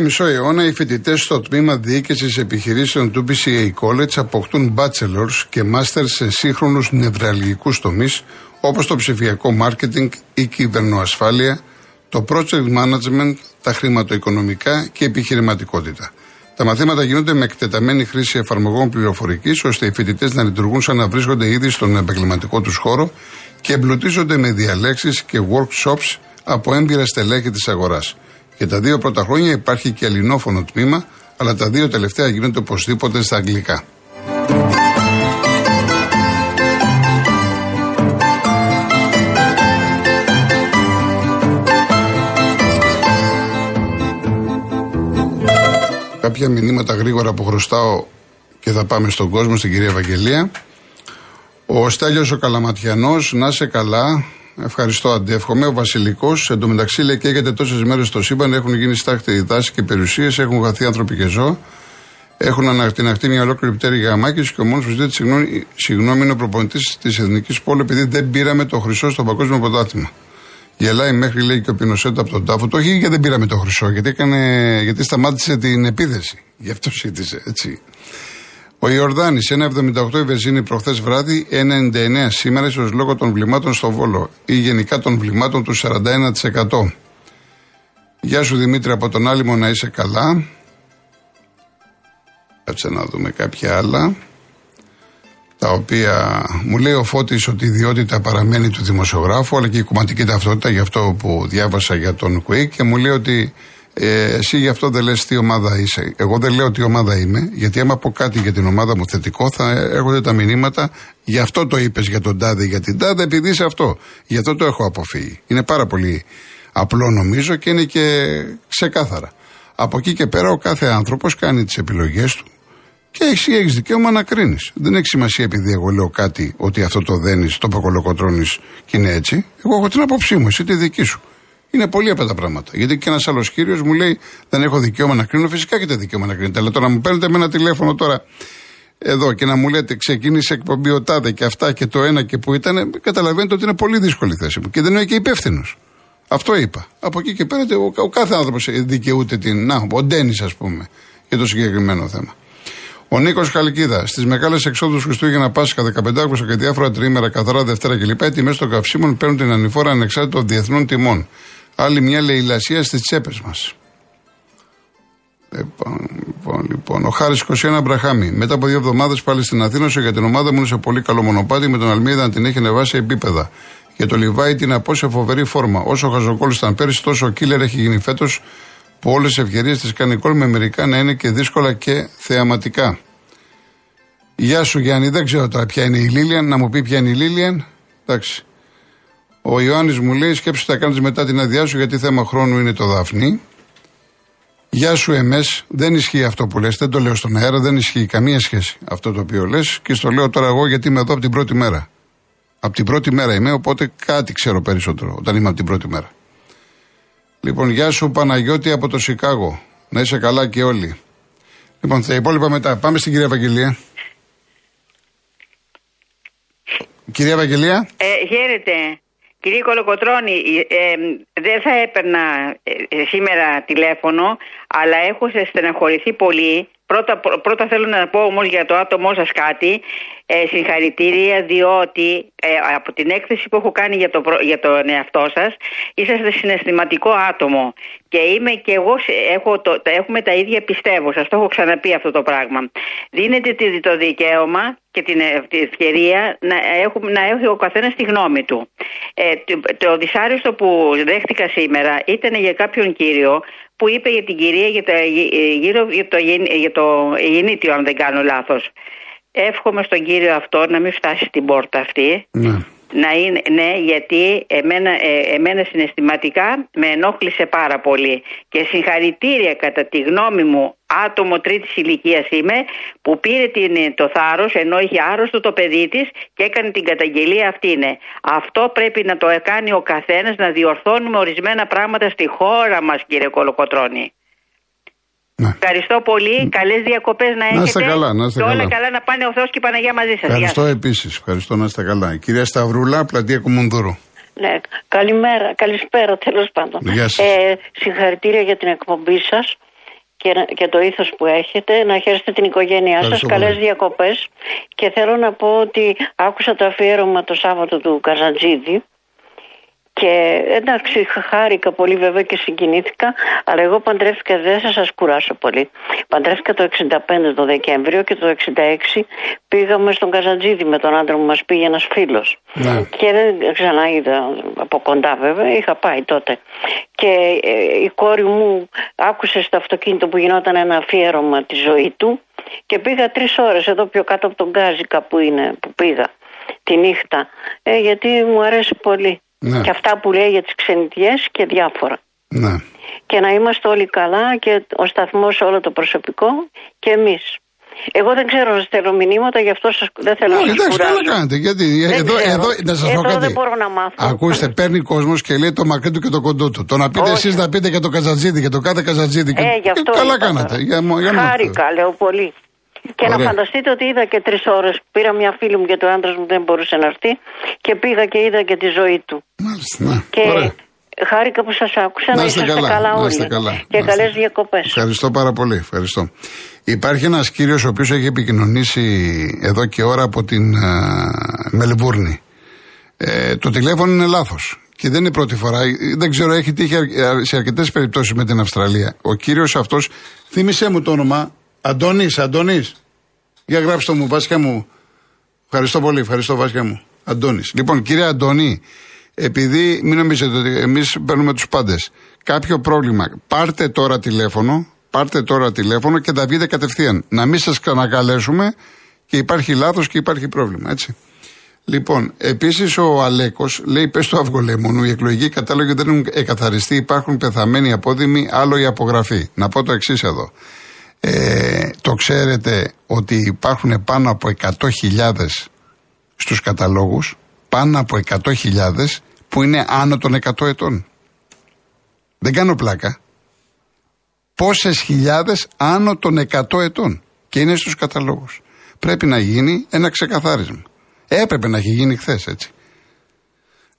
Εδώ και μισό αιώνα οι φοιτητές στο τμήμα διοίκησης επιχειρήσεων του BCA College αποκτούν bachelors και masters σε σύγχρονους νευραλγικούς τομείς όπως το ψηφιακό marketing ή κυβερνοασφάλεια, το project management, τα χρηματοοικονομικά και επιχειρηματικότητα. Τα μαθήματα γίνονται με εκτεταμένη χρήση εφαρμογών πληροφορικής, ώστε οι φοιτητές να λειτουργούν σαν να βρίσκονται ήδη στον επαγγελματικό τους χώρο και εμπλουτίζονται με διαλέξεις και workshops από έμπειρα στελέχη της αγοράς. Για τα δύο πρώτα χρόνια υπάρχει και ελληνόφωνο τμήμα, αλλά τα δύο τελευταία γίνονται οπωσδήποτε στα αγγλικά. Κάποια μηνύματα γρήγορα που χρωστάω και θα πάμε στον κόσμο, στην κυρία Ευαγγελία. Ο Στέλιος ο Καλαματιανός, να σε καλά, Ευχαριστώ, αντεύχομαι. Ο Βασιλικός, εντωμεταξύ λέει καίγεται τόσες μέρες στο σύμπαν, έχουν γίνει στάχτη δάση και περιουσίες, έχουν χαθεί άνθρωποι και ζώα. Έχουν ανακτηναχτεί μια ολόκληρη πτέρη γαμάκης και ο μόνος που ζητάει συγγνώμη, συγγνώμη είναι ο προπονητής της Εθνικής Πόλη επειδή δεν πήραμε το χρυσό στο παγκόσμιο πρωτάθλημα. Γελάει μέχρι λέει και ο Πινοσέτο από τον τάφο. Το έχει γιατί δεν πήραμε το χρυσό, γιατί, έκανε, γιατί σταμάτησε την επίδεση. Γι' αυτό ζήτησε, έτσι. Ο Ιορδάνης 1,78 η βενζίνη προχθές βράδυ, 1,99 σήμερα, ίσως λόγω των βλημάτων στο Βόλο ή γενικά των βλημάτων του 41%. Γεια σου Δημήτρη από τον Άλυμο να είσαι καλά. Κάτσε να δούμε κάποια άλλα. Τα οποία μου λέει ο Φώτης ότι η ιδιότητα παραμένει του δημοσιογράφου αλλά και η κομματική ταυτότητα για αυτό που διάβασα για τον Κουίκ και μου λέει ότι ε, εσύ γι' αυτό δεν λες τι ομάδα είσαι. Εγώ δεν λέω τι ομάδα είμαι, γιατί άμα πω κάτι για την ομάδα μου θετικό, θα έρχονται τα μηνύματα. Γι' αυτό το είπες για τον Τάδε, για την Τάδε, επειδή είσαι αυτό. Γι' αυτό το έχω αποφύγει. Είναι πάρα πολύ απλό νομίζω και είναι και ξεκάθαρα. Από εκεί και πέρα ο κάθε άνθρωπος κάνει τις επιλογές του και εσύ έχεις δικαίωμα να κρίνεις. Δεν έχει σημασία επειδή εγώ λέω κάτι ότι αυτό το δένεις, το πακολοκοτρώνεις και είναι έτσι. Εγώ έχω την άποψή μου, εσύ τη δική σου. Είναι πολύ απλά τα πράγματα. Γιατί και ένας άλλος κύριος μου λέει: Δεν έχω δικαίωμα να κρίνω. Φυσικά έχετε δικαίωμα να κρίνετε. Αλλά τώρα μου παίρνετε με ένα τηλέφωνο τώρα εδώ και να μου λέτε ξεκίνησε εκπομπή ο Τάδε και αυτά και το ένα και που ήταν, καταλαβαίνετε ότι είναι πολύ δύσκολη θέση μου. Και δεν είμαι και υπεύθυνος. Αυτό είπα. Από εκεί και πέρα ο, ο κάθε άνθρωπος δικαιούται την. Να, ο Ντένις, ας πούμε, για το συγκεκριμένο θέμα. Ο Νίκος Χαλκίδα, στις μεγάλες εξόδους Χριστούγεννα Πάσχα 15 Αύγουστο και διάφορα τρίμερα, καθαρά Δευτέρα κλπ. Οι τιμές των καυσίμων παίρνουν την ανηφόρα ανεξάρτητα των διεθνών τιμών. Άλλη μια λαιλασία στις τσέπες μας. Λοιπόν, λοιπόν, λοιπόν. Ο Χάρης 21 Μπραχάμι. Μετά από δύο εβδομάδες πάλι στην Αθήνα, για την ομάδα μου είναι σε πολύ καλό μονοπάτι με τον Αλμίδα να την έχει ανεβάσει επίπεδα. Για το Λιβάη την από σε φοβερή φόρμα. Όσο ο Χαζοκόλ ήταν πέρυσι, τόσο ο Κίλερ έχει γίνει φέτος που όλες τις ευκαιρίες της κάνει κόλ με μερικά να είναι και δύσκολα και θεαματικά. Γεια σου Γιάννη, δεν ξέρω τώρα ποια είναι η Λίλιαν, να μου πει ποια είναι η Λίλιαν. Εντάξει. Ο Ιωάννης μου λέει: Σκέψου τα κάνεις μετά την αδειά σου, γιατί θέμα χρόνου είναι το Δάφνη. Γεια σου, εμές. Δεν ισχύει αυτό που λες. Δεν το λέω στον αέρα, δεν ισχύει καμία σχέση αυτό το οποίο λες. Και στο λέω τώρα εγώ γιατί είμαι εδώ από την πρώτη μέρα. Από την πρώτη μέρα είμαι, οπότε κάτι ξέρω περισσότερο όταν είμαι από την πρώτη μέρα. Λοιπόν, γεια σου Παναγιώτη από το Σικάγο. Να είσαι καλά και όλοι. Λοιπόν, τα υπόλοιπα μετά. Πάμε στην κυρία Ευαγγελία. Κυρία Ευαγγελία. Ε, χαίρετε. Κύριε Κολοκοτρώνη, ε, δεν θα έπαιρνα ε, σήμερα τηλέφωνο, αλλά έχω στεναχωρηθεί πολύ. Πρώτα, πρώτα θέλω να πω όμως για το άτομό σας κάτι. Ε, συγχαρητήρια διότι ε, από την έκθεση που έχω κάνει για, το, για τον εαυτό σας είσαστε συναισθηματικό άτομο και είμαι και εγώ έχω το, έχουμε τα ίδια πιστεύω σας το έχω ξαναπεί αυτό το πράγμα δίνετε το δικαίωμα και την, ευκαιρία να, έχουμε, να έχει ο καθένας τη γνώμη του. Ε, το, το δυσάρεστο που δέχτηκα σήμερα ήταν για κάποιον κύριο που είπε για την κυρία για το, γύρω, για το, για το γεννήτιο αν δεν κάνω λάθος. Εύχομαι στον κύριο αυτό να μην φτάσει στην πόρτα αυτή. Ναι. Να είναι, ναι, γιατί εμένα, ε, εμένα συναισθηματικά με ενόχλησε πάρα πολύ. Και συγχαρητήρια κατά τη γνώμη μου, άτομο τρίτης ηλικίας είμαι, που πήρε την, το θάρρος ενώ είχε άρρωστο το παιδί της και έκανε την καταγγελία αυτή είναι. Αυτό πρέπει να το κάνει ο καθένας να διορθώνουμε ορισμένα πράγματα στη χώρα μας κύριε Κολοκοτρώνη. Ναι. Ευχαριστώ πολύ. Καλές διακοπές να έχετε. Να είστε καλά, να είστε και όλα καλά. καλά να πάνε ο Θεός και η Παναγία μαζί σας. Ευχαριστώ επίσης. Ευχαριστώ να είστε καλά. Η κυρία Σταυρούλα, πλατεία Κουμουνδούρου. Ναι, καλημέρα, καλησπέρα τέλος πάντων. Γεια σας. Ε, συγχαρητήρια για την εκπομπή σας και, να- και το ήθος που έχετε. Να χαίρεστε την οικογένειά σας. Ευχαριστώ Καλές πολύ. διακοπές. Και θέλω να πω ότι άκουσα το αφιέρωμα το Σάββατο του Καζαντζίδη. Και εντάξει, χάρηκα πολύ βέβαια και συγκινήθηκα, αλλά εγώ παντρεύτηκα, δεν θα σας κουράσω πολύ. Παντρεύτηκα το 65 το Δεκέμβριο και το 66 πήγαμε στον Καζαντζίδη με τον άντρα μου, μας πήγε ένας φίλος. Ναι. Και δεν ξανά είδα από κοντά βέβαια, είχα πάει τότε. Και ε, η κόρη μου άκουσε στο αυτοκίνητο που γινόταν ένα αφιέρωμα τη ζωή του και πήγα τρεις ώρες εδώ πιο κάτω από τον Γκάζικα που είναι, που πήγα τη νύχτα. Ε, γιατί μου αρέσει πολύ. Ναι. Και αυτά που λέει για τις ξενιτιές και διάφορα. Ναι. Και να είμαστε όλοι καλά και ο σταθμός όλο το προσωπικό και εμείς. Εγώ δεν ξέρω να στέλνω μηνύματα, γι' αυτό σας, δεν θέλω Όχι, να σας εντάξει, κουράζω. καλά κάνετε. Γιατί Δεν εδώ, ξέρω. εδώ, να σας πω Εδώ κάτι. δεν μπορώ να μάθω. Ακούστε, παίρνει κόσμος και λέει το μακρύ του και το κοντό του. Το να πείτε Όχι. εσείς να πείτε και το καζατζίδι και το κάθε καζατζίδι. Και... Ε, γι' αυτό και καλά είπα κάνατε. τώρα. Για, μο- για να- Χάρηκα, λέω πολύ. Και Ωραία. να φανταστείτε ότι είδα και τρεις ώρες. Πήρα μια φίλη μου γιατί ο άντρας μου δεν μπορούσε να έρθει και πήγα και είδα και τη ζωή του. Μάλιστα, ναι. Και Ωραία. χάρηκα που σας άκουσα. Να Να είστε είσαστε καλά, καλά, να όλοι. είστε καλά, Και να είστε- καλές διακοπές. Ευχαριστώ πάρα πολύ. Ευχαριστώ. Υπάρχει ένας κύριος ο οποίος έχει επικοινωνήσει εδώ και ώρα από την α, Μελβούρνη. Ε, το τηλέφωνο είναι λάθος. Και δεν είναι η πρώτη φορά. Ε, Δεν ξέρω, έχει τύχει αρ- σε αρκετές περιπτώσεις με την Αυστραλία. Ο κύριος αυτός, θύμισε μου το όνομα. Αντώνης, Αντώνης. Για γράψτε το μου, Βάσια μου. Ευχαριστώ πολύ, ευχαριστώ Βάσια μου. Αντώνης. Λοιπόν, κύριε Αντώνη, επειδή μην νομίζετε ότι εμείς παίρνουμε τους πάντες. Κάποιο πρόβλημα, πάρτε τώρα τηλέφωνο, πάρτε τώρα τηλέφωνο και τα βγείτε κατευθείαν. Να μην σας ξανακαλέσουμε και υπάρχει λάθος και υπάρχει πρόβλημα, έτσι. Λοιπόν, επίσης ο Αλέκος λέει: Πες το αυγολέμονου, οι εκλογικοί κατάλογοι δεν έχουν εκαθαριστεί, υπάρχουν πεθαμένοι απόδημοι, άλλο η απογραφή. Να πω το εξής εδώ. Ε, το ξέρετε ότι υπάρχουν πάνω από 100.000 στους καταλόγους, πάνω από 100.000 που είναι άνω των 100 ετών. Δεν κάνω πλάκα. Πόσες χιλιάδες άνω των 100 ετών και είναι στους καταλόγους. Πρέπει να γίνει ένα ξεκαθάρισμα. Έπρεπε να έχει γίνει χθες έτσι.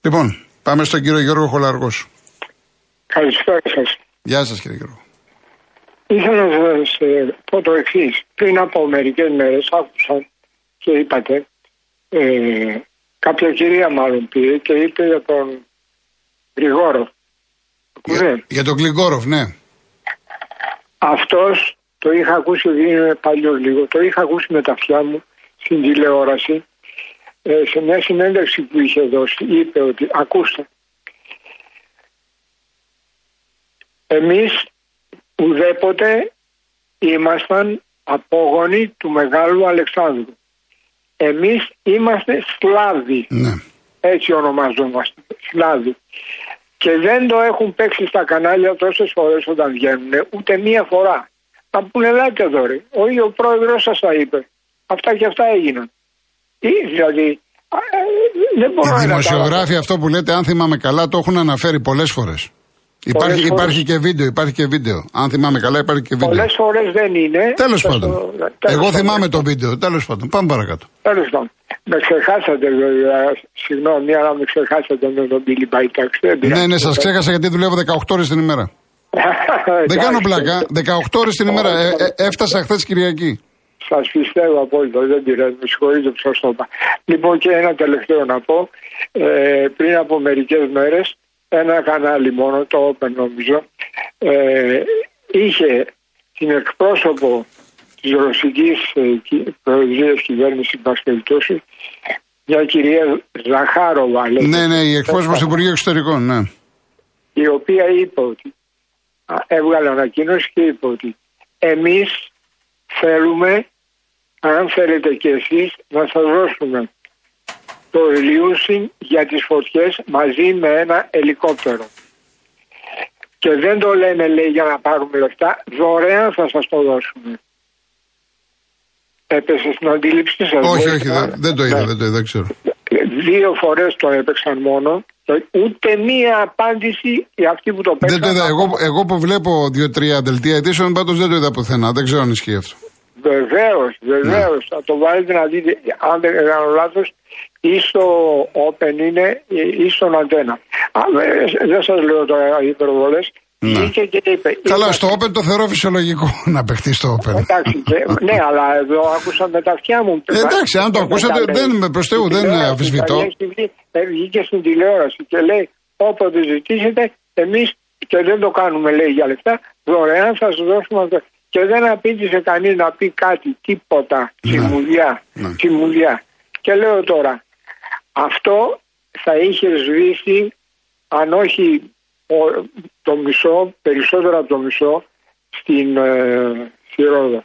Λοιπόν, πάμε στον κύριο Γιώργο Χολαργός. Καλησπέρα σας. Γεια σας κύριε Γιώργο. Ήθελα να σας πω το εξής. Πριν από μερικές μέρες άκουσα και είπατε, ε, κάποια κυρία μάλλον πήρε και είπε για τον Γρηγόρο. Για, για τον Γκλιγκόροφ, ναι. Αυτός το είχα ακούσει, είναι παλιός λίγο, το είχα ακούσει με τα αυτιά μου στην τηλεόραση. Ε, σε μια συνέντευξη που είχε δώσει, είπε ότι, ακούστε, εμείς ουδέποτε ήμασταν απόγονοι του Μεγάλου Αλεξάνδρου. Εμείς είμαστε Σλάβοι, ναι. έτσι ονομαζόμαστε, Σλάβοι. Και δεν το έχουν παίξει στα κανάλια τόσες φορές όταν βγαίνουν, ούτε μία φορά. Να πούνε ελάτε εδώ ρε, ο ίδιο ο πρόεδρος σας τα είπε. Αυτά και αυτά έγιναν. Ή, δηλαδή, α, ε, δεν μπορώ Οι να δημοσιογράφοι αυτό που λέτε, αν θυμάμαι καλά, το έχουν αναφέρει πολλές φορές. Υπάρχει, φορές. υπάρχει και βίντεο, υπάρχει και βίντεο. Αν θυμάμαι καλά, υπάρχει και βίντεο. Πολλές φορές δεν είναι. Τέλος Θα πάντων. στο- τέλος Εγώ πάντων. θυμάμαι το βίντεο. Τέλος πάντων. Πάμε παρακάτω. Τέλος πάντων. Με ξεχάσατε βέβαια. Συγγνώμη, αλλά με ξεχάσατε με τον Billy Bite. Δεν Ναι, πειράζει. ναι, σας ξέχασα γιατί δουλεύω 18 ώρες την ημέρα. Δεν κάνω πλάκα. 18 ώρες την ημέρα. Ε, ε, έφτασα χθες Κυριακή. Σας πιστεύω απόλυτα, δεν πειράζει, με συγχωρείτε που σας το είπα. Λοιπόν, και ένα τελευταίο να πω. Ε, πριν από μερικές μέρες, ένα κανάλι μόνο, το Open νομίζω, ε, είχε την εκπρόσωπο της ρωσικής ε, κυ- προεδρίας κυβέρνησης, εν πάση περιπτώσει, μια κυρία Ζαχάροβα, λέγεται, Ναι, ναι, η εκπρόσωπος του Υπουργείου Εξωτερικών, ναι. η οποία είπε ότι α, έβγαλε ανακοίνωση και είπε ότι εμείς θέλουμε αν θέλετε και εσείς να σας δώσουμε το Ελίουσιν για τις φωτιές μαζί με ένα ελικόπτερο. Και δεν το λέμε λέει για να πάρουμε λεφτά, δωρεάν θα σας το δώσουμε. Έπεσε στην αντίληψη σας. Όχι, μπορείτε όχι, να- δεν, δεν το είδα, Ναι. δεν το είδα, δεν ξέρω. Δύο φορές το έπαιξαν μόνο. Ούτε μία απάντηση για αυτοί που το Δεν παίξαν. το είδα. Εγώ, εγώ που βλέπω δύο-τρία δελτία αιτήσεων, πάντως δεν το είδα πουθενά. Δεν ξέρω αν ισχύει αυτό. Βεβαίως, βεβαίως. Θα το βάλετε να δείτε, αν δεν κάνω λάθος, ή στο Open είναι ή στον Αντένα. ε, Δεν σας λέω τώρα υπερβολές. Ναι. Βγήκε και είπε. Καλά, είπα- στο Open το θεωρώ φυσιολογικό να παιχτεί στο Open. Εντάξει, και- ναι, αλλά εδώ άκουσα με τα αυτιά μου. Ε, εντάξει, αν το Με ακούσατε, τα δεν λέει. με προς Θεού, Στην δεν τηλεόραση, αμφισβητώ. θα έχει βγει- ε, Βγήκε στην τηλεόραση και λέει όποτε ζητήσετε εμείς και δεν το κάνουμε λέει για λεφτά δωρεάν θα σας δώσουμε αυτό. Και δεν απήντησε κανείς να πει κάτι, τίποτα, Ναι. τσιμουδιά, Ναι. τσιμουδιά. Και λέω τώρα, αυτό θα είχε σβήσει αν όχι ο- το μισό, περισσότερο από το μισό στην ε, στη Ρόδο.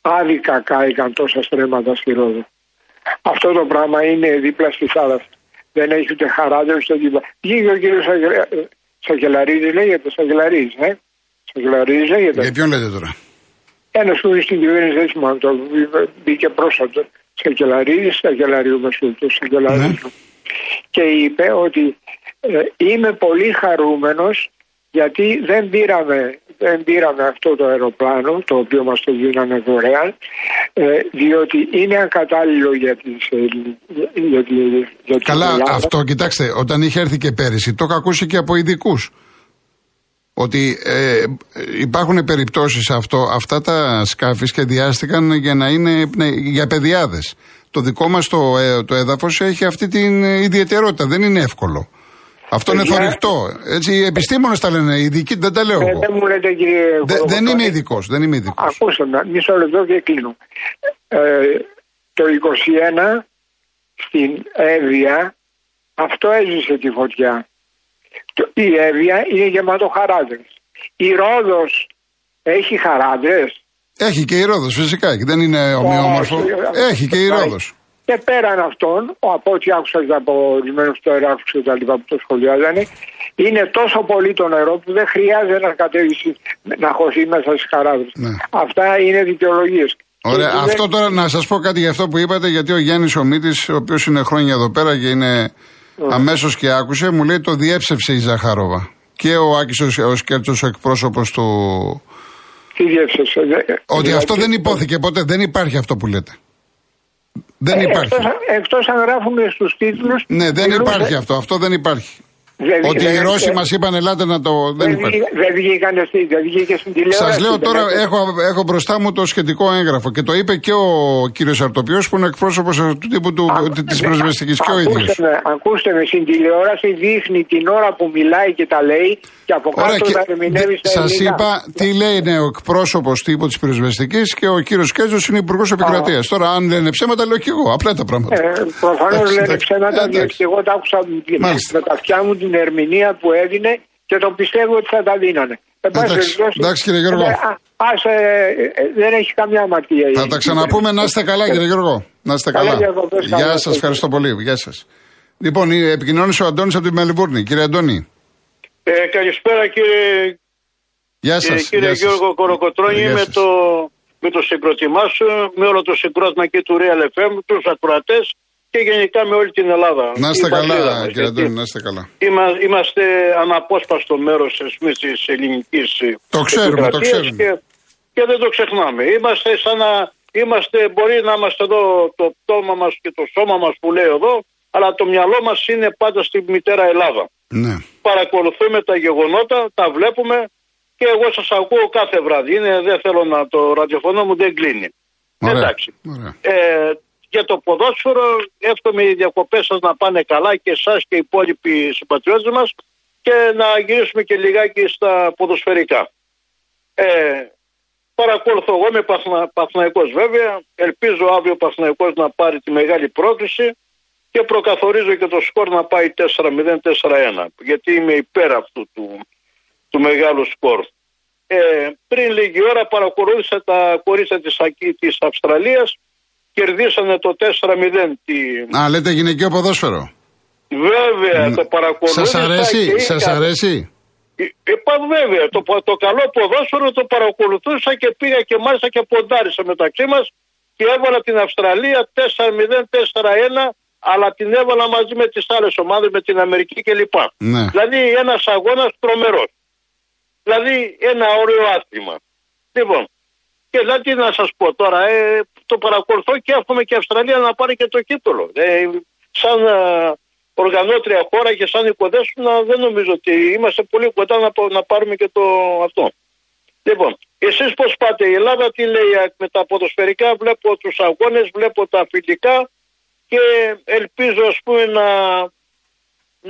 Άδικα κάηκαν τόσα στρέμματα στη Ρόδο. Αυτό το πράγμα είναι δίπλα στη θάλασσα. Δεν έχει ούτε χαράδε ούτε τίποτα. Βγήκε ο κύριος Σαγελαρίδη, λέγεται Σαγελαρίδη, ε. Σαγελαρίδη λέγεται. Για ποιον λέτε τώρα; Ένας που είναι στην κυβέρνηση, δεν θυμάμαι το μπήκε πρόσφατο. Σαγελαρίδη, Σαγελαρίου Μεσούλτου, Σαγελαρίδη. Ναι. Και είπε ότι ε, είμαι πολύ χαρούμενος γιατί δεν πήραμε, δεν πήραμε αυτό το αεροπλάνο το οποίο μας το δίνανε δωρεάν ε, διότι είναι ακατάλληλο για τις, ε, για, τη- για την Καλά, Ελλάδα. αυτό κοιτάξτε, όταν είχε έρθει και πέρυσι, το είχα ακούσει και από ειδικούς. Ότι ε, υπάρχουν περιπτώσεις αυτό, αυτά τα σκάφη σχεδιάστηκαν για να είναι ναι, για παιδιάδες. Το δικό μας το, ε, το έδαφος έχει αυτή την ιδιαιτερότητα, δεν είναι εύκολο. Αυτό είναι Παιδιά- θορυκτό. Έτσι, οι επιστήμονες τα λένε, οι ειδικοί δεν τα λέω Ε, εγώ. δεν μου λέτε κύριε Δε- δεν Κολοκοτρώνη. είμαι ειδικός, δεν είμαι ειδικός. Ακούστε με, μισό λεπτό και κλείνω. Ε, το 21 στην Εύβοια αυτό έζησε τη φωτιά. Το- Η Εύβοια είναι γεμάτο χαράδες. Η Ρόδος έχει χαράδες; Έχει και η Ρόδος φυσικά, και δεν είναι ομοιόμορφο. Όχι, Έχει και η όχι. Ρόδος. Και πέραν αυτών, ο- από ό,τι άκουσα και από ορισμένους τοεράκου και τα λοιπά που το σχολιάζανε, είναι τόσο πολύ το νερό που δεν χρειάζεται να κατέβει να χωθεί μέσα στις χαράδες. Ναι. Αυτά είναι δικαιολογίες. Ωραία, αυτό τώρα να σας πω κάτι για αυτό που είπατε, γιατί ο Γιάννης Ομίτης, ο οποίος είναι χρόνια εδώ πέρα και είναι αμέσως και άκουσε, μου λέει το διέψευσε η Ζαχαρόβα. Και ο Άκης ο, ο Σκέρτσο, ο εκπρόσωπος του. Τι διέψευσε. δε- Ότι δηλαδή- αυτό δεν υπόθηκε ποτέ. Δεν υπάρχει αυτό που λέτε. Δεν Ε, υπάρχει. Εκτός, εκτός αν γράφουμε στους τίτλους... Ναι, δεν μιλούσε- υπάρχει αυτό. Αυτό δεν υπάρχει. Δεν- Ότι οι δεν- Ρώσοι δεν- μας είπαν ελάτε να το. Δεν Δεν, υπάρχει. βγήκα- δεν βγήκανε στη, δεν βγήκε στην τηλεόραση. Σας λέω δεν τώρα, έκανε. έχω, έχω μπροστά μου το σχετικό έγγραφο και το είπε και ο κύριος Αρτοπιός που είναι εκπρόσωπος του τύπου του, Α, της ναι, πρεσβευτική και ο ίδιος. Ακούστε με, ακούστε με, στην τηλεόραση δείχνει την ώρα που μιλάει και τα λέει και από Ωραία, κάτω και τα ερμηνεύει στα σας ελληνικά. είπα τι λέει είναι ο εκπρόσωπος τύπου της πυροσβεστική και ο κύριος Κέζος είναι υπουργός επικρατείας. Τώρα, αν λένε ψέματα, λέω και εγώ. Απλά τα πράγματα. Ε, Προφανώς Εντάξει, λένε εντάξει. ψέματα, Εντάξει. διότι εγώ τα άκουσα Μάλιστα. με τα αυτιά μου την ερμηνεία που έδινε και το πιστεύω ότι θα τα δίνανε. Εν πάση Εντάξει. περιπτώσει, Εντάξει, κύριε Γιώργο. ε, α- ας, ε, ε, δεν έχει καμιά αμαρτία. Θα τα ξαναπούμε. Να είστε καλά, κύριε Γιώργο. Να είστε Καλά καλά. διακοπές, Γεια καλά. σας, ευχαριστώ πολύ. Γεια σας. Λοιπόν, επικοινώνησε ο Αντώνης από τη Μελβούρνη. Κύριε Αντώνη. Ε, καλησπέρα κύριε, Γεια σας. ε, κύριε Γιώργο Κοροκοτρώνη με το, με το συγκρότημά σου, με όλο το συγκρότημα και του Real FM, τους ακροατές και γενικά με όλη την Ελλάδα. Να είστε Η πατρίδα καλά, μας, κύριε γιατί Αντώνη, να είστε καλά. Είμα- Είμαστε αναπόσπαστο μέρος εμείς, της ελληνικής ε, Το ξέρουμε, το επικρατείας ξέρουμε. Και, και δεν το ξεχνάμε. Είμαστε σαν να είμαστε, μπορεί να είμαστε εδώ το πτώμα μας και το σώμα μας που λέει εδώ, αλλά το μυαλό μας είναι πάντα στη μητέρα Ελλάδα Ναι. παρακολουθούμε τα γεγονότα, τα βλέπουμε και εγώ σας ακούω κάθε βράδυ. Είναι, δεν θέλω να το ραδιοφωνό μου δεν κλείνει. Ωραία. Εντάξει. Ωραία. Ε, για το ποδόσφαιρο εύχομαι οι διακοπές σας να πάνε καλά και εσάς και οι υπόλοιποι συμπατριώτες μας και να γυρίσουμε και λιγάκι στα ποδοσφαιρικά. Ε, παρακολουθώ εγώ είμαι Παθνα, Παθηναϊκός βέβαια, ελπίζω αύριο ο Παθηναϊκός να πάρει τη μεγάλη πρόκληση και προκαθορίζω και το σκορ να πάει 4-0-4-1 γιατί είμαι υπέρ αυτού του, του μεγάλου σκορ. Ε, πριν λίγη ώρα παρακολούθησα τα κορίτσια της, Ακή- της Αυστραλίας κερδίσανε το 4-0 τη... Α, λέτε γυναικείο ποδόσφαιρο. Βέβαια το παρακολούθησα Σας αρέσει, και σας είχα- αρέσει; Ε, Είπα βέβαια, το, το καλό ποδόσφαιρο το παρακολουθούσα και πήγα και μάλιστα και ποντάρισα μεταξύ μας και έβαλα την Αυστραλία 4-0-4-1 αλλά την έβαλα μαζί με τις άλλες ομάδες, με την Αμερική κλπ. Ναι. Δηλαδή ένας αγώνας τρομερός. Δηλαδή ένα ωραίο άθλημα. Λοιπόν, Και δηλαδή να σας πω τώρα, ε, το παρακολουθώ και εύχομαι και η Αυστραλία να πάρει και το κύπελο. Ε, σαν ε, οργανώτρια χώρα και σαν οικοδέσπονα δεν νομίζω ότι είμαστε πολύ κοντά να, να πάρουμε και το αυτό. Λοιπόν, εσείς πώς πάτε, η Ελλάδα τι λέει με τα ποδοσφαιρικά, βλέπω τους αγώνες, βλέπω τα φιλικά και ελπίζω ας πούμε να,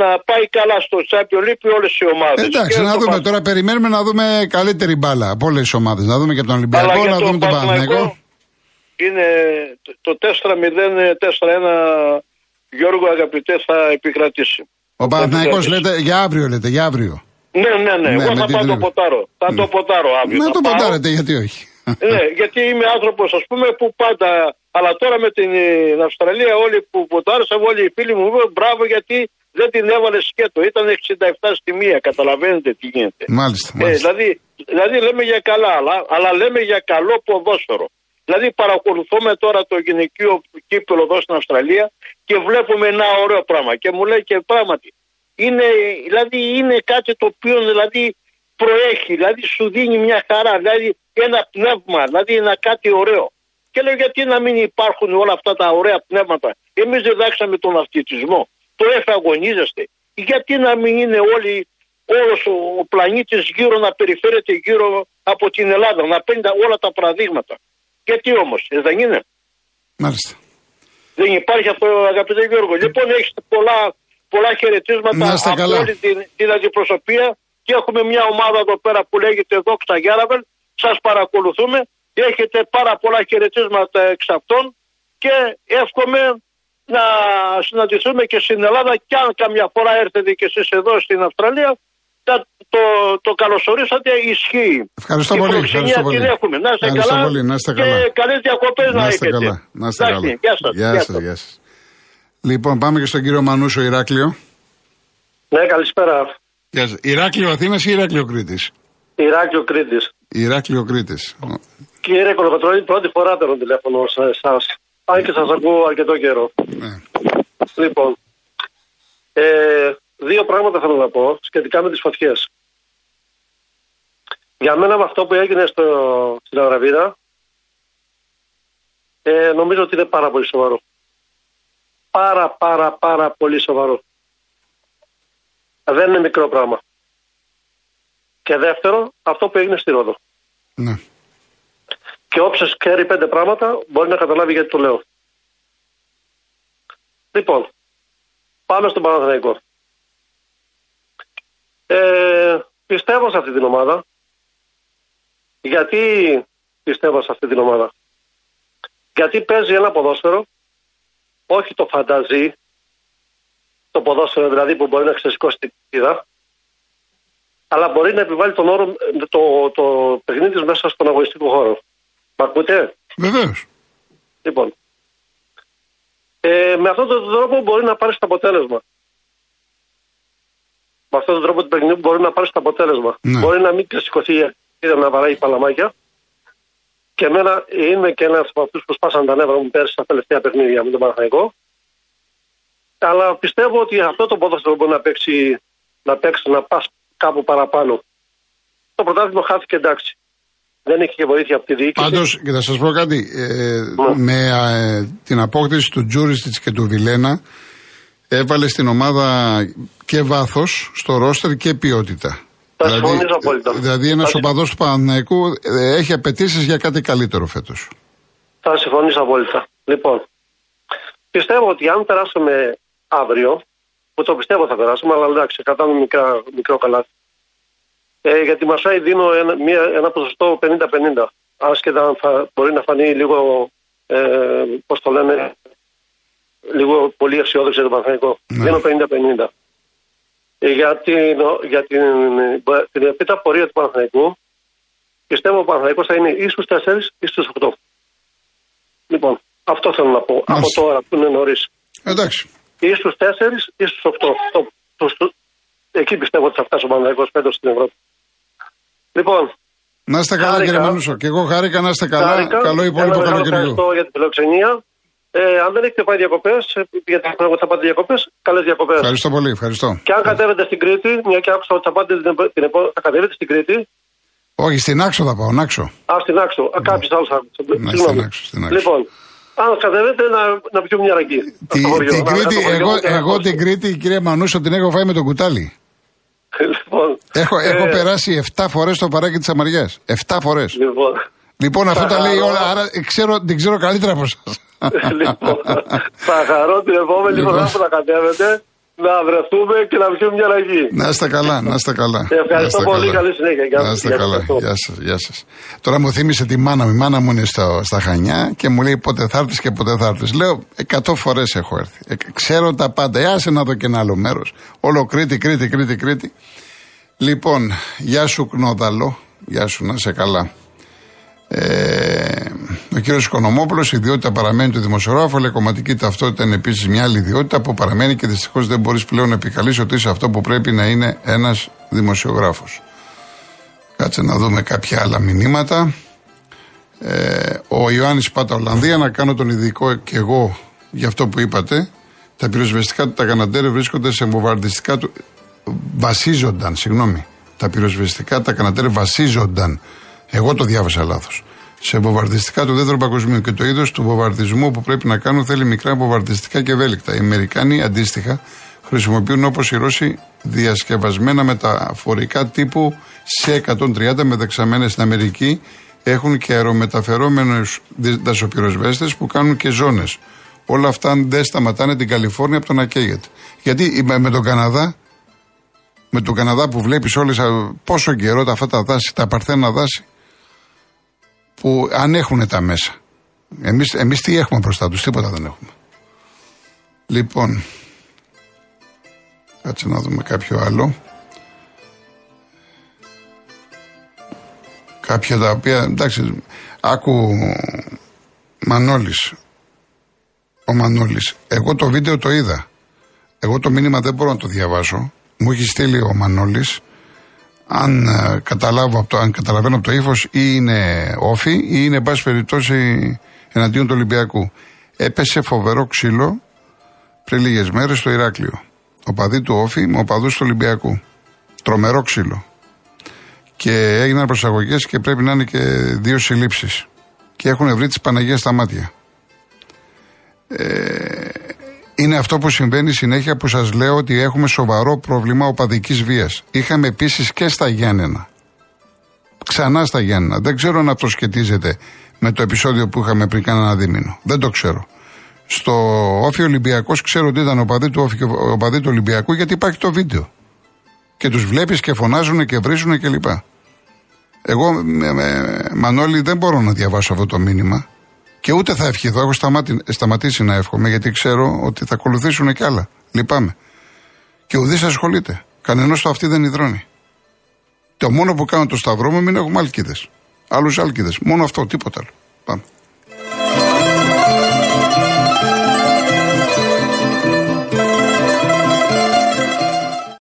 να πάει καλά στο Champions League όλες οι ομάδες. Εντάξει, να δούμε τώρα, περιμένουμε να δούμε καλύτερη μπάλα από όλες τι ομάδες. Να δούμε και τον Ολυμπιακό, να δούμε τον Παναγενικό. Είναι το 4-0, 4-1 Γιώργο αγαπητέ θα επικρατήσει. Ο Παναθηναϊκός λέτε για αύριο λέτε, για αύριο. Ναι, ναι, ναι. ναι Εγώ θα πάω το ποτάρω. Θα το ναι. ποτάρω αύριο. Να το ποτάρετε, γιατί όχι. Ναι, γιατί είμαι άνθρωπος, ας πούμε, που πάντα. Αλλά τώρα με την Αυστραλία, όλοι που ποτάρισαν, όλοι οι φίλοι μου είπαν μπράβο γιατί δεν την έβαλε σκέτο. Ήταν 67 στη μία. Καταλαβαίνετε τι γίνεται. Μάλιστα. Ε, δηλαδή, δηλαδή λέμε για καλά, αλλά, αλλά λέμε για καλό ποδόσφαιρο. Δηλαδή παρακολουθούμε τώρα το γυναικείο κύπελο εδώ στην Αυστραλία και βλέπουμε ένα ωραίο πράγμα. Και μου λέει και πράγματι, είναι, δηλαδή είναι κάτι το οποίο δηλαδή προέχει, δηλαδή σου δίνει μια χαρά, δηλαδή ένα πνεύμα, δηλαδή ένα κάτι ωραίο. Και λέω γιατί να μην υπάρχουν όλα αυτά τα ωραία πνεύματα. Εμείς διδάξαμε τον αυτιτισμό, το εφαγωνίζεστε. Γιατί να μην είναι όλοι, όλος ο, ο πλανήτης γύρω να περιφέρεται γύρω από την Ελλάδα, να παίρνει όλα τα παραδείγματα. Γιατί όμως, δεν είναι; Μάλιστα. Δεν υπάρχει αυτό, αγαπητέ Γιώργο. Λοιπόν, έχει πολλά, πολλά χαιρετίσματα από όλη την, την αντιπροσωπεία και έχουμε μια ομάδα εδώ πέρα που λέγεται Δόξα Γιάραβελ. Σας παρακολουθούμε. Έχετε πάρα πολλά χαιρετίσματα εξ αυτών και εύχομαι να συναντηθούμε και στην Ελλάδα και αν καμιά φορά έρθετε και εσείς εδώ στην Αυστραλία το, το καλωσορίσατε ισχύει. Ευχαριστώ πολύ. Ευχαριστώ πολύ. την έχουμε. Να είστε καλά. Πολύ, να είστε καλά. Και καλές διακοπές να, να είστε έχετε. Καλά. Να είστε καλά. Γεια σας. Γεια, σας, γεια σας. Λοιπόν, πάμε και στον κύριο Μανούσο Ηράκλειο. Ναι, καλησπέρα. Γεια σας. Ηράκλειο Αθήνας ή Ηράκλειο Κρήτης; Ηράκλειο Κρήτης. Ηράκλειο Κρήτης. Κύριε Κολοκοτρώνη, πρώτη φορά παίρνω τηλέφωνο σε εσάς. Αν και σας ακούω αρκετό καιρό. Ναι. Λοιπόν, ε, δύο πράγματα θέλω να πω σχετικά με τις φωτιές. Για μένα με αυτό που έγινε στο, στην Αραβίδα ε, νομίζω ότι είναι πάρα πολύ σοβαρό. Πάρα πάρα πάρα πολύ σοβαρό. Δεν είναι μικρό πράγμα. Και δεύτερο, αυτό που έγινε στη Ρόδο. Ναι. Και όποιος ξέρει πέντε πράγματα μπορεί να καταλάβει γιατί το λέω. Λοιπόν, πάμε στον Παναθηναϊκό. Ε, πιστεύω σε αυτή την ομάδα. Γιατί πιστεύω σε αυτή την ομάδα; Γιατί παίζει ένα ποδόσφαιρο, όχι το φανταζή, το ποδόσφαιρο δηλαδή που μπορεί να ξεσηκώσει την πίδα, αλλά μπορεί να επιβάλλει τον όρο, το, το παιχνίδι μέσα στον αγωνιστικό χώρο. Μ' ακούτε; Βεβαίως. Λοιπόν, ε, με αυτόν τον τρόπο μπορεί να πάρεις το αποτέλεσμα με αυτόν τον τρόπο του παιχνιδιού μπορεί να πάρεις στο αποτέλεσμα. Ναι. Μπορεί να μην σηκωθεί να βαράει παλαμάκια. Και εμένα είμαι και ένας από αυτούς που σπάσαν τα νεύρα μου πέρσι στα τελευταία παιχνίδια με τον Παναθανικό. Αλλά πιστεύω ότι αυτό το ποδόσφαιρο μπορεί να παίξει, να παίξει, να πας κάπου παραπάνω. Το πρωτάθλημα χάθηκε εντάξει. Δεν έχει και βοήθεια από τη διοίκηση. Πάντως, και θα σας πω κάτι. Ε, ναι. Με ε, την απόκτηση του Τζούριστιτς και του Βιλένα, έβαλε στην ομάδα και βάθος στο ρόστερ και ποιότητα. Θα δηλαδή, απόλυτα. Δηλαδή, ένας οπαδός του Παναναϊκού ε, έχει απαιτήσεις για κάτι καλύτερο φέτος. Θα συμφωνήσω απόλυτα. Λοιπόν, πιστεύω ότι αν περάσουμε αύριο, που το πιστεύω θα περάσουμε, αλλά εντάξει, κρατάμε μικρά, μικρό καλάθι. Ε, γιατί μα δίνω ένα, μια, ένα ποσοστό 50-50. Άσχετα θα μπορεί να φανεί λίγο, ε, πώς το λένε, λίγο πολύ αισιόδοξο για τον Παναθηναϊκό. Ναι. Δίνω 50-50. Ε, για την, για την, την επίτα πορεία του Παναθηναϊκού πιστεύω ο Παναθηναϊκός θα είναι ή στους 4 ή στους 8. Λοιπόν, αυτό θέλω να πω. Μάλιστα. Από τώρα που είναι νωρίς. Εντάξει. Ή στους 4 ή στους 8. Το, το, το, εκεί πιστεύω ότι θα φτάσει ο Παναθηναϊκός φέτος στην Ευρώπη. Λοιπόν, να είστε καλά κύριε Μανούσο. Και εγώ χάρηκα να είστε καλά. Χάρηκα. Καλό υπόλοιπο καλοκαιριού. Ευχαριστώ για την φιλοξενία. Ε, αν δεν έχετε πάει διακοπές, ε, γιατί θα πάτε διακοπές, καλές διακοπές. Ευχαριστώ πολύ. Ευχαριστώ. Και αν κατέβετε στην Κρήτη, μια και άκουσα ότι θα, πάτε την, την, θα κατέβετε στην Κρήτη, Όχι, στην άξο θα πάω, άξο. Α, στην άξο. Α, κάποιο άλλο άκουσε. Ναι, Συγγνώμη. στην άξο, στην άξο. Λοιπόν, αν κατεβείτε να, να πιούμε μια ρακή. Τη- Στο χωριό. την Να- Κρήτη, στο χωριό εγώ, και να εγώ την ακούσω. Κρήτη, κυρία Μανούσο, την έχω φάει με τον κουτάλι. Λοιπόν, Έχω, έχω ε, περάσει 7 φορές το παράκι της Αμαριάς. 7 φορές. Λοιπόν, Λοιπόν, αυτό θα τα λέει χαρώ. όλα, άρα ξέρω, την ξέρω καλύτερα από εσάς. λοιπόν, θα χαρώ την επόμενη Λοιπόν. φορά που θα κατέβετε να βρεθούμε και να πιούμε μια ραγή. Να είστε καλά, να είστε καλά. Ευχαριστώ Να είστε πολύ, καλά. καλή συνέχεια. Γεια Να σας, είστε γεια καλά. σας. Γεια σας, γεια σας. Τώρα μου θύμισε τη μάνα μου. Η μάνα μου είναι στο, στα Χανιά και μου λέει πότε θα έρθεις και πότε θα έρθεις. Λέω 100 φορές έχω έρθει. Ε, ξέρω τα πάντα. Ε, άσε να δω και ένα άλλο μέρος. Όλο Κρήτη, Κρήτη, Κρήτη, Κρήτη. Λοιπόν, γεια σου Κνόδαλο. Γεια σου, να είσαι καλά. Ε, ο κύριος Οικονομόπουλος, η ιδιότητα παραμένει του δημοσιογράφου, αλλά η κομματική ταυτότητα είναι επίσης μια άλλη ιδιότητα που παραμένει και δυστυχώς δεν μπορείς πλέον να επικαλείς ότι είσαι αυτό που πρέπει να είναι ένας δημοσιογράφος. Κάτσε να δούμε κάποια άλλα μηνύματα. Ε, ο Ιωάννης Πάτα Ολλανδία, να κάνω τον ειδικό και εγώ για αυτό που είπατε. Τα πυροσβεστικά του Τακαναντέρε βρίσκονται σε βομβαρδιστικά του. Βασίζονταν, συγγνώμη. Τα πυροσβεστικά τα Καναντέρε βασίζονταν. Εγώ το διάβασα λάθος. Σε βομβαρδιστικά του δεύτερου παγκοσμίου και το είδος του βομβαρδισμού που πρέπει να κάνουν θέλει μικρά βομβαρδιστικά και ευέλικτα. Οι Αμερικάνοι αντίστοιχα χρησιμοποιούν όπως οι Ρώσοι διασκευασμένα μεταφορικά τύπου σε 130 με δεξαμένα στην Αμερική. Έχουν και αερομεταφερόμενους δασοπυροσβέστες που κάνουν και ζώνες. Όλα αυτά δεν σταματάνε την Καλιφόρνια από το να καίγεται. Γιατί με με τον Καναδά με τον Καναδά που βλέπεις όλες α, πόσο καιρό τα αυτά τα δάση, τα παρθένα δάση που αν έχουν τα μέσα. Εμείς, εμείς τι έχουμε μπροστά τους, τίποτα δεν έχουμε. Λοιπόν, κάτσε να δούμε κάποιο άλλο. Κάποια τα οποία, εντάξει, άκου Μανώλης, ο Μανώλης, εγώ το βίντεο το είδα. Εγώ το μήνυμα δεν μπορώ να το διαβάσω. Μου έχει στείλει ο Μανώλης. Αν, ε, καταλάβω από το, αν καταλαβαίνω από το ύφος, ή είναι όφη ή είναι, εν πάση περιπτώσει, εναντίον του Ολυμπιακού. Έπεσε φοβερό ξύλο πριν λίγες μέρες στο Ηράκλειο. Ο παδί του όφη με οπαδού του Ολυμπιακού. Τρομερό ξύλο. Και έγιναν προσαγωγές και πρέπει να είναι και δύο συλλήψεις. Και έχουν βρει τις Παναγίες στα μάτια είναι αυτό που συμβαίνει συνέχεια που σας λέω ότι έχουμε σοβαρό πρόβλημα οπαδικής βίας. Είχαμε επίσης και στα Γιάννενα. Ξανά στα Γιάννενα. Δεν ξέρω αν αυτό σχετίζεται με το επεισόδιο που είχαμε πριν κάνα ένα δίμηνο. Δεν το ξέρω. Στο Όφη Ολυμπιακός ξέρω ότι ήταν οπαδί του, Όφη και οπαδί του Ολυμπιακού γιατί υπάρχει το βίντεο. Και τους βλέπεις και φωνάζουν και βρίζουν κλπ. Εγώ, με, με, Μανώλη, δεν μπορώ να διαβάσω αυτό το μήνυμα. Και ούτε θα ευχηθώ. Έχω σταματή, σταματήσει να εύχομαι γιατί ξέρω ότι θα ακολουθήσουν και άλλα. Λυπάμαι. Και ουδής ασχολείται. Κανενός το αυτή δεν υδρώνει. Το μόνο που κάνω το σταυρό μου είναι έχουμε άλκηδε. Άλλους άλκηδε. Μόνο αυτό, τίποτα άλλο. Πάμε.